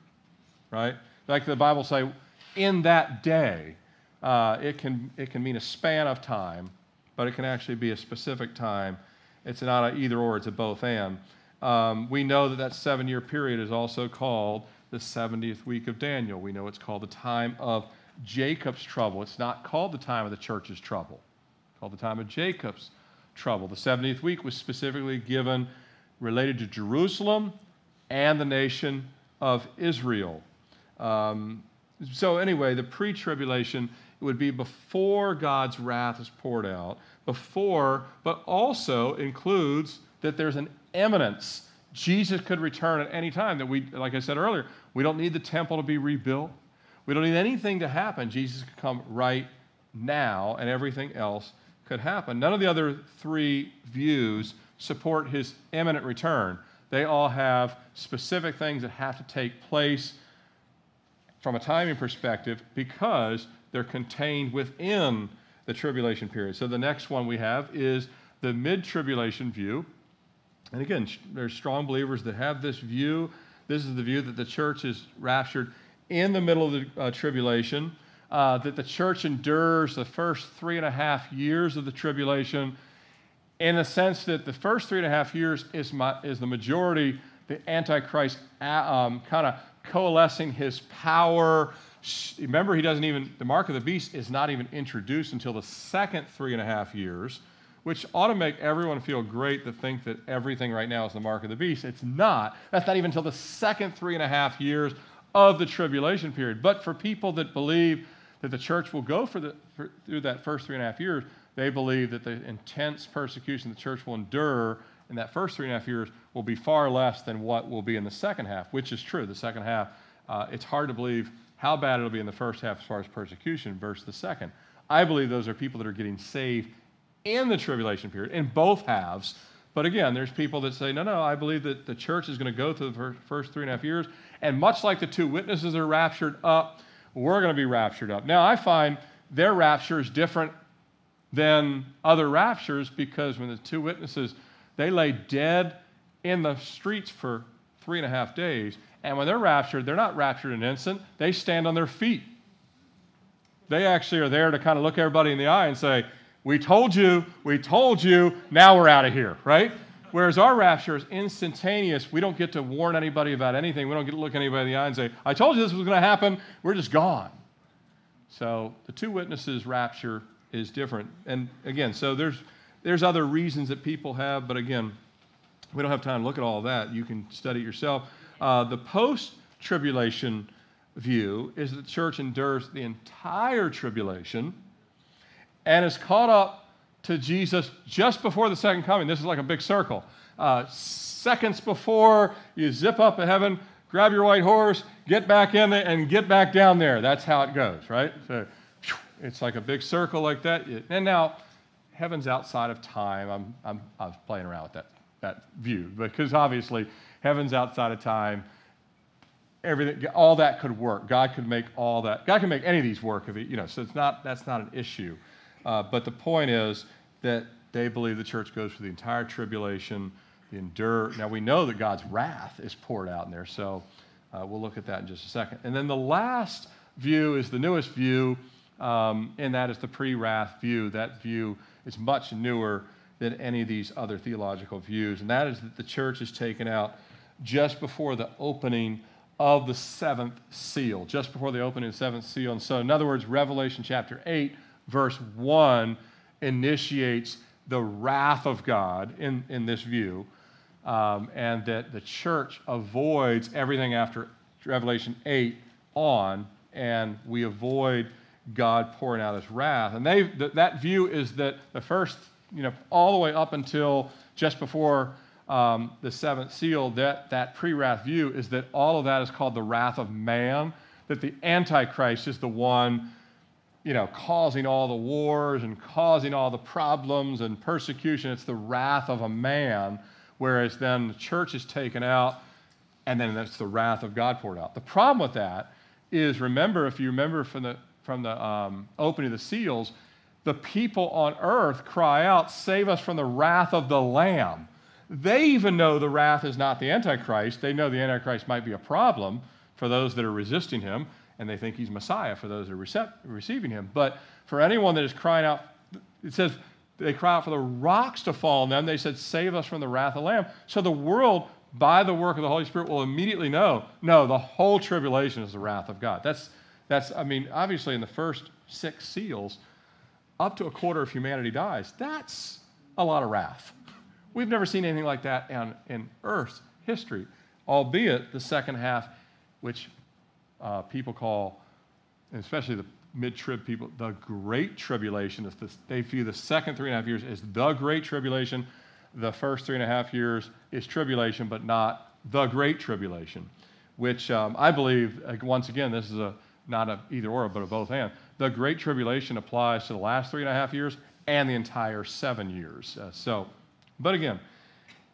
right? Like the Bible say, in that day, uh, it, can, it can mean a span of time, but it can actually be a specific time. It's not an either or, it's a both and. Um, we know that that seven year period is also called the 70th week of Daniel. We know it's called the time of Jacob's trouble. It's not called the time of the church's trouble, it's called the time of Jacob's trouble. The 70th week was specifically given related to Jerusalem and the nation of Israel. Um, so, anyway, the pre tribulation would be before God's wrath is poured out, before, but also includes that there's an imminence. Jesus could return at any time. That we, like I said earlier, we don't need the temple to be rebuilt. We don't need anything to happen. Jesus could come right now, and everything else could happen. None of the other three views support his imminent return. They all have specific things that have to take place from a timing perspective because they're contained within the tribulation period. So the next one we have is the mid tribulation view. And again, there's strong believers that have this view. This is the view that the church is raptured in the middle of the uh, tribulation, uh, that the church endures the first three and a half years of the tribulation in the sense that the first three and a half years is, my, is the majority, the Antichrist uh, um, kind of coalescing his power. Remember, he doesn't even, the mark of the beast is not even introduced until the second three and a half years, which ought to make everyone feel great to think that everything right now is the mark of the beast. It's not. That's not even until the second three and a half years of the tribulation period. But for people that believe that the church will go for the, for, through that first three and a half years, they believe that the intense persecution the church will endure in that first three and a half years will be far less than what will be in the second half, which is true. The second half, uh, it's hard to believe how bad it'll be in the first half as far as persecution versus the second. I believe those are people that are getting saved in the tribulation period, in both halves. But again, there's people that say, no, no, I believe that the church is going to go through the first three and a half years. And much like the two witnesses are raptured up, we're going to be raptured up. Now, I find their rapture is different than other raptures because when the two witnesses, they lay dead in the streets for three and a half days. And when they're raptured, they're not raptured in an instant, they stand on their feet. They actually are there to kind of look everybody in the eye and say, We told you, we told you, now we're out of here, right? Whereas our rapture is instantaneous. We don't get to warn anybody about anything. We don't get to look anybody in the eye and say, I told you this was going to happen. We're just gone. So the two witnesses' rapture is different. And again, so there's, there's other reasons that people have, but again, we don't have time to look at all that. You can study it yourself. Uh, the post tribulation view is that the church endures the entire tribulation and is caught up to Jesus just before the second coming. This is like a big circle. Uh, seconds before you zip up to heaven, grab your white horse, get back in there, and get back down there. That's how it goes, right? So it's like a big circle like that. And now, heaven's outside of time. I'm, I'm, I was playing around with that, that view because obviously, heaven's outside of time. Everything, all that could work. God could make all that. God can make any of these work. If it, you know, so it's not, that's not an issue. Uh, but the point is that they believe the church goes through the entire tribulation, the endure. Now we know that God's wrath is poured out in there, so uh, we'll look at that in just a second. And then the last view is the newest view, um, and that is the pre wrath view. That view is much newer than any of these other theological views, and that is that the church is taken out just before the opening of the seventh seal, just before the opening of the seventh seal. And so, in other words, Revelation chapter 8, verse 1 initiates the wrath of God in, in this view, um, and that the church avoids everything after Revelation 8 on, and we avoid God pouring out his wrath. And they, th- that view is that the first, you know, all the way up until just before um, the seventh seal, that, that pre wrath view, is that all of that is called the wrath of man, that the Antichrist is the one you know, causing all the wars and causing all the problems and persecution. It's the wrath of a man, whereas then the church is taken out, and then that's the wrath of God poured out. The problem with that is, remember, if you remember from the from the um, opening of the seals, the people on earth cry out, "Save us from the wrath of the Lamb." They even know the wrath is not the Antichrist. They know the Antichrist might be a problem for those that are resisting him, and they think he's Messiah for those that are recept- receiving him. But for anyone that is crying out, it says they cry out for the rocks to fall on them. They said, Save us from the wrath of the Lamb. So the world, by the work of the Holy Spirit, will immediately know no, the whole tribulation is the wrath of God. That's, that's I mean, obviously, in the first six seals, up to a quarter of humanity dies. That's a lot of wrath. We've never seen anything like that in, in Earth's history, albeit the second half, which uh, people call, especially the mid trib people, the Great Tribulation. Is they view the second three and a half years as the Great Tribulation. The first three and a half years is tribulation, but not the Great Tribulation, which um, I believe, once again, this is a not a either or, but a both and. The Great Tribulation applies to the last three and a half years and the entire seven years. Uh, so, but again,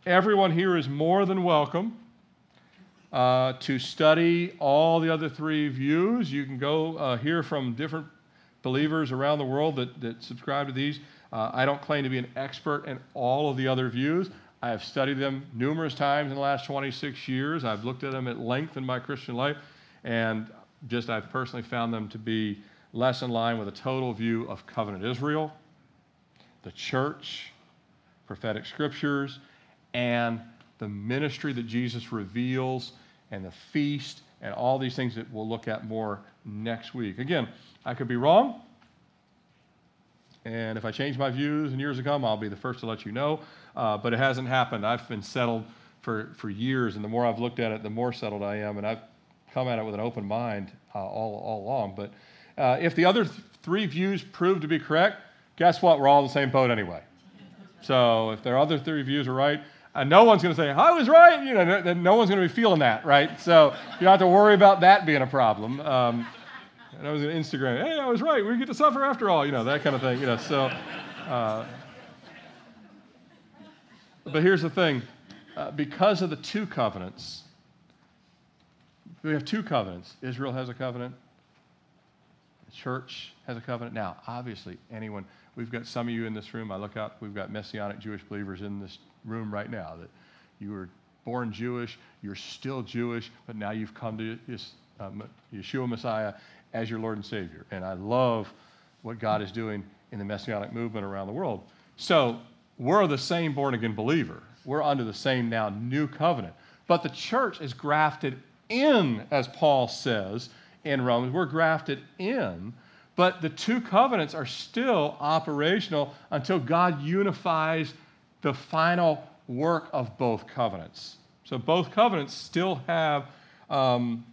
everyone here is more than welcome uh, to study all the other three views. You can go uh, hear from different believers around the world that, that subscribe to these. Uh, I don't claim to be an expert in all of the other views. I have studied them numerous times in the last 26 years. I've looked at them at length in my Christian life, and just I've personally found them to be less in line with a total view of covenant Israel, the church, prophetic scriptures, and the ministry that Jesus reveals and the feast and all these things that we'll look at more next week. Again, I could be wrong. And if I change my views in years to come, I'll be the first to let you know. Uh, but it hasn't happened. I've been settled for, for years, and the more I've looked at it, the more settled I am. And I've come at it with an open mind uh, all, all along. But uh, if the other th- three views prove to be correct, guess what? We're all in the same boat anyway. So if their other three views are right, and no one's going to say, I was right. You know, no, no one's going to be feeling that, right? So you don't have to worry about that being a problem. Um, and I was on Instagram, hey, I was right. We get to suffer after all, you know, that kind of thing. You know, so. Uh, but here's the thing uh, because of the two covenants, we have two covenants. Israel has a covenant, the church has a covenant. Now, obviously, anyone, we've got some of you in this room. I look out, we've got Messianic Jewish believers in this room right now that you were born Jewish, you're still Jewish, but now you've come to um, Yeshua Messiah as your Lord and Savior. And I love what God is doing in the Messianic movement around the world. So we're the same born again believer. We're under the same now new covenant. But the church is grafted in, as Paul says in Romans. We're grafted in, but the two covenants are still operational until God unifies the final work of both covenants. So both covenants still have um,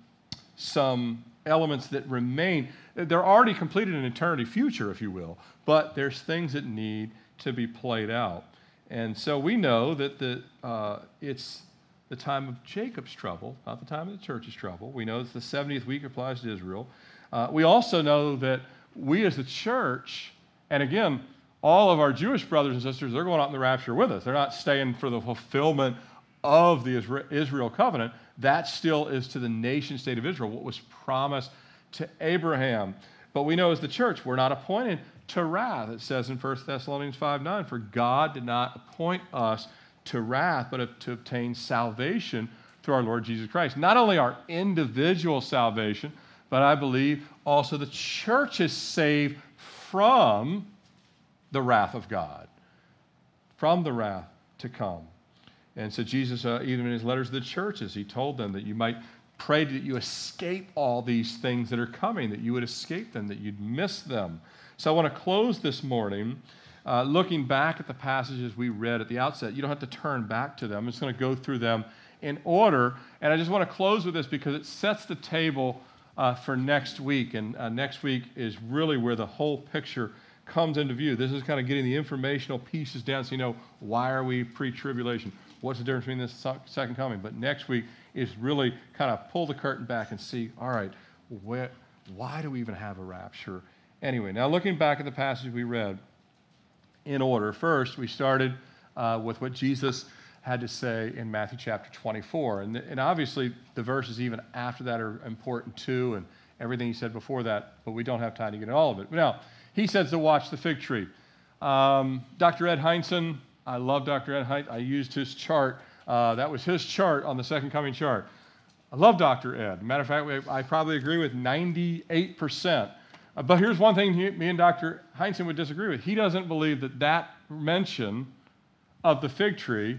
some elements that remain. They're already completed in eternity future, if you will, but there's things that need to be played out. And so we know that the, uh, it's the time of Jacob's trouble, not the time of the church's trouble. We know that the 70th week applies to Israel. Uh, we also know that we as the church, and again, all of our Jewish brothers and sisters, they're going out in the rapture with us. They're not staying for the fulfillment of the Israel covenant. That still is to the nation state of Israel, what was promised to Abraham. But we know as the church, we're not appointed to wrath. It says in 1 Thessalonians 5 9, for God did not appoint us to wrath, but to obtain salvation through our Lord Jesus Christ. Not only our individual salvation, but I believe also the church is saved from the wrath of God, from the wrath to come. And so, Jesus, uh, even in his letters to the churches, he told them that you might pray that you escape all these things that are coming, that you would escape them, that you'd miss them. So, I want to close this morning uh, looking back at the passages we read at the outset. You don't have to turn back to them, I'm just going to go through them in order. And I just want to close with this because it sets the table uh, for next week. And uh, next week is really where the whole picture comes into view. This is kind of getting the informational pieces down so you know why are we pre-tribulation? what's the difference between this second coming? But next week is really kind of pull the curtain back and see, all right, where, why do we even have a rapture? Anyway, now looking back at the passage we read in order, first we started uh, with what Jesus had to say in Matthew chapter 24. And, and obviously, the verses even after that are important too, and everything he said before that, but we don't have time to get into all of it. Now, he says to watch the fig tree. Um, Dr. Ed Hindson, I love Dr. Ed Hindson. I used his chart. Uh, that was his chart on the second coming chart. I love Dr. Ed. Matter of fact, I probably agree with 98%. Uh, but here's one thing he, me and Dr. Hindson would disagree with. He doesn't believe that that mention of the fig tree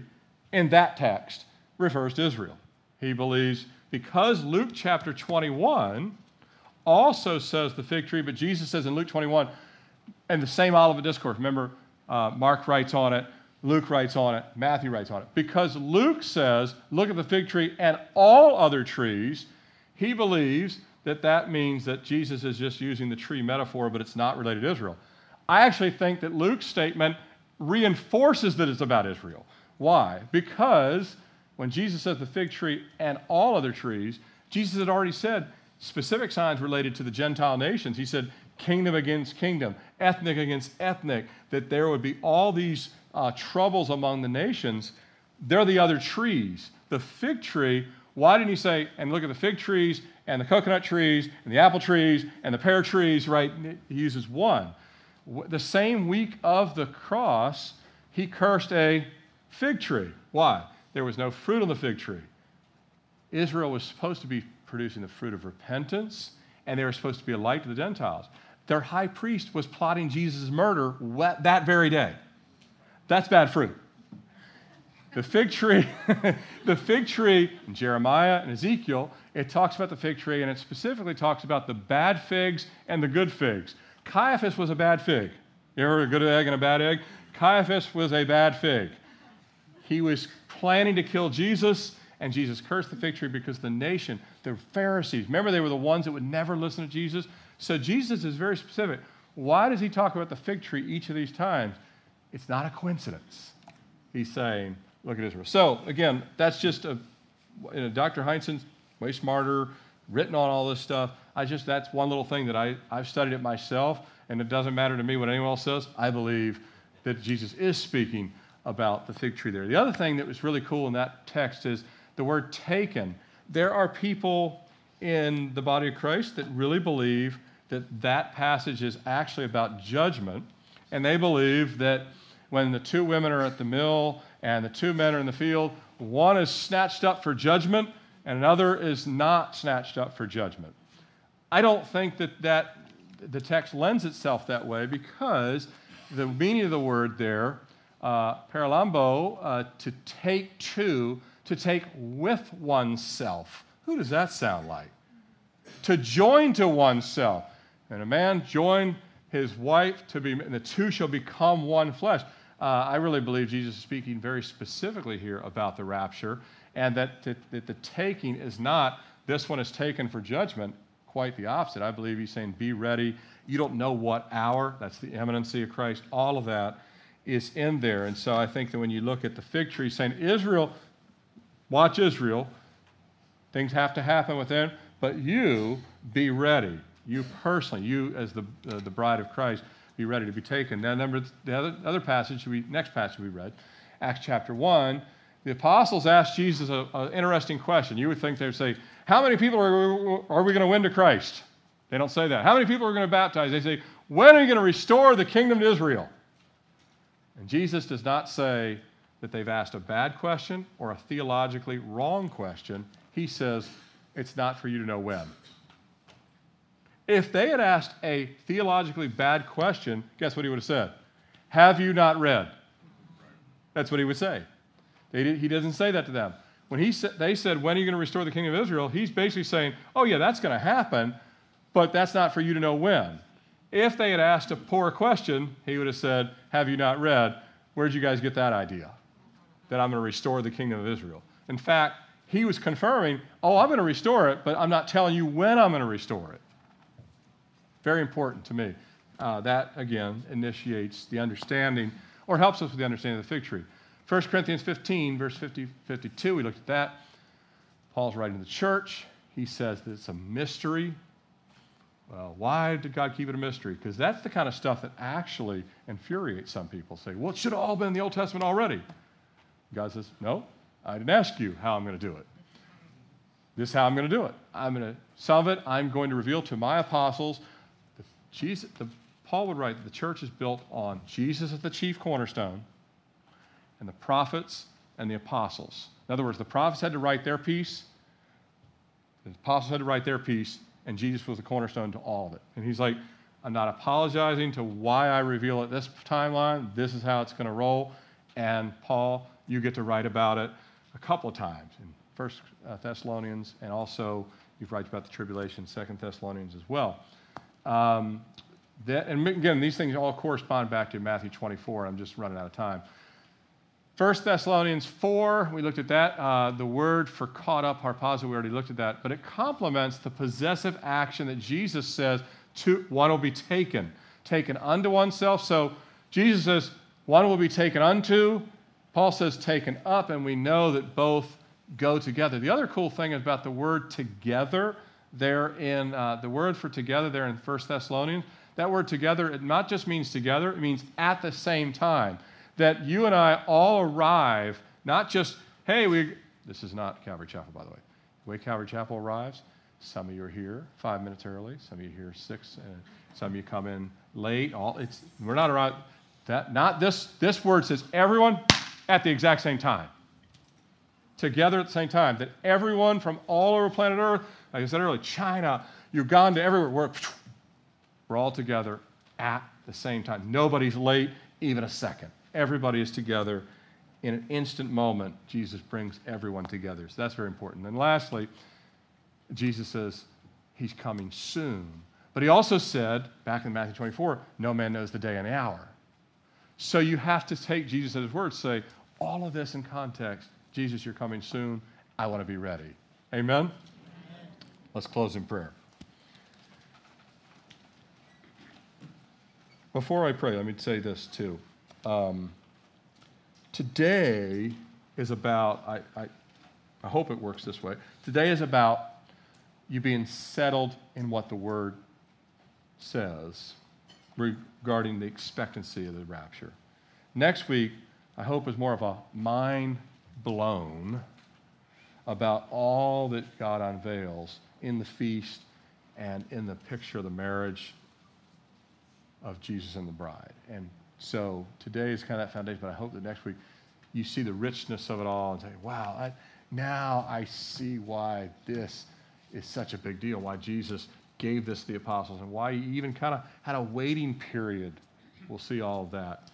in that text refers to Israel. He believes because Luke chapter 21 also says the fig tree, but Jesus says in Luke 21, and the same Olivet Discourse, remember, uh, Mark writes on it, Luke writes on it, Matthew writes on it. Because Luke says, look at the fig tree and all other trees, he believes that that means that Jesus is just using the tree metaphor, but it's not related to Israel. I actually think that Luke's statement reinforces that it's about Israel. Why? Because when Jesus says the fig tree and all other trees, Jesus had already said specific signs related to the Gentile nations. He said kingdom against kingdom, ethnic against ethnic, that there would be all these uh, troubles among the nations. They're the other trees. The fig tree, why didn't he say, and look at the fig trees and the coconut trees and the apple trees and the pear trees, right? He uses one. The same week of the cross, he cursed a fig tree. Why? There was no fruit on the fig tree. Israel was supposed to be producing the fruit of repentance, and they were supposed to be a light to the Gentiles. Their high priest was plotting Jesus' murder that very day. That's bad fruit. The fig tree, the fig tree in Jeremiah and Ezekiel, it talks about the fig tree and it specifically talks about the bad figs and the good figs. Caiaphas was a bad fig. You ever a good egg and a bad egg? Caiaphas was a bad fig. He was planning to kill Jesus, and Jesus cursed the fig tree because the nation, the Pharisees, remember they were the ones that would never listen to Jesus? So Jesus is very specific. Why does he talk about the fig tree each of these times? It's not a coincidence. He's saying, look at Israel. So, again, that's just a, you know, Dr. Hindson's way smarter, written on all this stuff. I just, that's one little thing that I, I've studied it myself, and it doesn't matter to me what anyone else says. I believe that Jesus is speaking about the fig tree there. The other thing that was really cool in that text is the word taken. There are people in the body of Christ that really believe that that passage is actually about judgment, and they believe that when the two women are at the mill and the two men are in the field, one is snatched up for judgment and another is not snatched up for judgment. I don't think that, that the text lends itself that way because the meaning of the word there uh, paralambo, uh, to take to, to take with oneself. Who does that sound like? To join to oneself. And a man join his wife to be, and the two shall become one flesh. Uh, I really believe Jesus is speaking very specifically here about the rapture, and that, that, that the taking is not this one is taken for judgment, quite the opposite. I believe he's saying, be ready. You don't know what hour. That's the imminency of Christ. All of that is in there. And so I think that when you look at the fig tree saying, Israel, watch Israel, things have to happen with them, but you be ready. You personally, you as the, uh, the bride of Christ, be ready to be taken. Now, number the other, other passage, we, next passage we read, Acts chapter 1, the apostles asked Jesus an interesting question. You would think they would say, How many people are, are we going to win to Christ? They don't say that. How many people are going to baptize? They say, When are you going to restore the kingdom to Israel? And Jesus does not say that they've asked a bad question or a theologically wrong question. He says, it's not for you to know when. If they had asked a theologically bad question, guess what he would have said? Have you not read? That's what he would say. he doesn't say that to them. When he sa- they said, When are you going to restore the kingdom of Israel? He's basically saying, Oh, yeah, that's going to happen, but that's not for you to know when. If they had asked a poor question, he would have said, Have you not read? Where'd you guys get that idea? That I'm going to restore the kingdom of Israel. In fact, he was confirming, Oh, I'm going to restore it, but I'm not telling you when I'm going to restore it. Very important to me. Uh, that, again, initiates the understanding or helps us with the understanding of the fig tree. 1 Corinthians 15, verse 50, 52, we looked at that. Paul's writing to the church. He says that it's a mystery. Well, why did God keep it a mystery? Because that's the kind of stuff that actually infuriates some people. Say, well, it should have all been in the Old Testament already. God says, no, I didn't ask you how I'm going to do it. This is how I'm going to do it. I'm going to, of it I'm going to reveal to my apostles. Jesus, the, Paul would write that the church is built on Jesus as the chief cornerstone and the prophets and the apostles. In other words, the prophets had to write their piece, the apostles had to write their piece, and Jesus was the cornerstone to all of it. And he's like, I'm not apologizing to why I reveal it this timeline. This is how it's going to roll. And Paul, you get to write about it a couple of times in First uh, Thessalonians, and also you've write about the tribulation, Second Thessalonians as well. Um, that, and again, these things all correspond back to Matthew 24. I'm just running out of time. 1 Thessalonians 4, we looked at that. Uh, the word for caught up, harpazo, we already looked at that. But it complements the possessive action that Jesus says to, one will be taken, taken unto oneself. So Jesus says, one will be taken unto. Paul says, taken up, and we know that both go together. The other cool thing about the word together there in uh, the word for together there in 1 Thessalonians, that word together, it not just means together, it means at the same time that you and I all arrive, not just, hey, we, this is not Calvary Chapel, by the way. The way Calvary Chapel arrives, some of you are here five minutes early, some of you are here six, and some of you come in late. All it's we're not arriving. That not this this word says everyone at the exact same time. Together at the same time. That everyone from all over planet Earth, like I said earlier, China, Uganda, everywhere, we're, we're all together at the same time. Nobody's late even a second. Everybody is together. In an instant moment, Jesus brings everyone together. So that's very important. And lastly, Jesus says he's coming soon. But he also said, back in Matthew 24, no man knows the day and the hour. So you have to take Jesus at his word, say, all of this in context. Jesus, you're coming soon. I want to be ready. Amen? Amen. Let's close in prayer. Before I pray, let me say this too. Um, today is about, I, I, I hope it works this way. Today is about you being settled in what the Word says regarding the expectancy of the rapture. Next week, I hope, is more of a mind blown about all that God unveils in the feast and in the picture of the marriage of Jesus and the bride. And so today is kind of that foundation, but I hope that next week you see the richness of it all and say, wow, I, now I see why this is such a big deal, why Jesus gave this to the apostles, and why he even kind of had a waiting period. We'll see all of that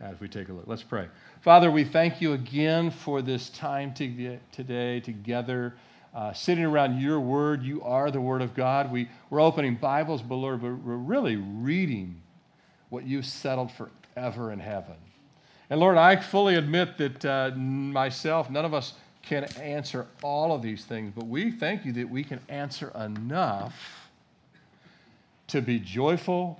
as we take a look. Let's pray. Father, we thank you again for this time to, today together, uh, sitting around your word. You are the word of God. We, we're opening Bibles, but Lord, we're really reading what you've settled forever in heaven. And Lord, I fully admit that uh, myself, none of us can answer all of these things, but we thank you that we can answer enough to be joyful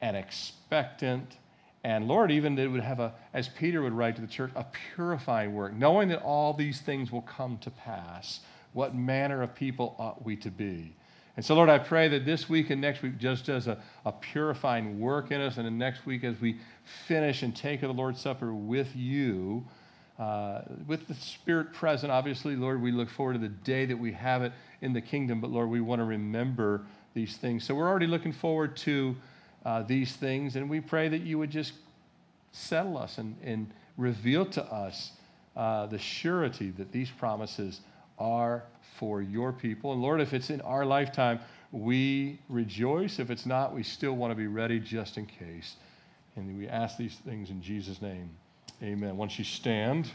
and expectant. And Lord, even that it would have a, as Peter would write to the church, a purifying work, knowing that all these things will come to pass. What manner of people ought we to be? And so, Lord, I pray that this week and next week just does a, a purifying work in us. And then next week, as we finish and take of the Lord's Supper with you, uh, with the Spirit present, obviously, Lord, we look forward to the day that we have it in the kingdom. But, Lord, we want to remember these things. So we're already looking forward to uh, these things. And we pray that you would just settle us and, and reveal to us uh, the surety that these promises are for your people. And Lord, if it's in our lifetime, we rejoice. If it's not, we still want to be ready just in case. And we ask these things in Jesus' name. Amen. Once you stand.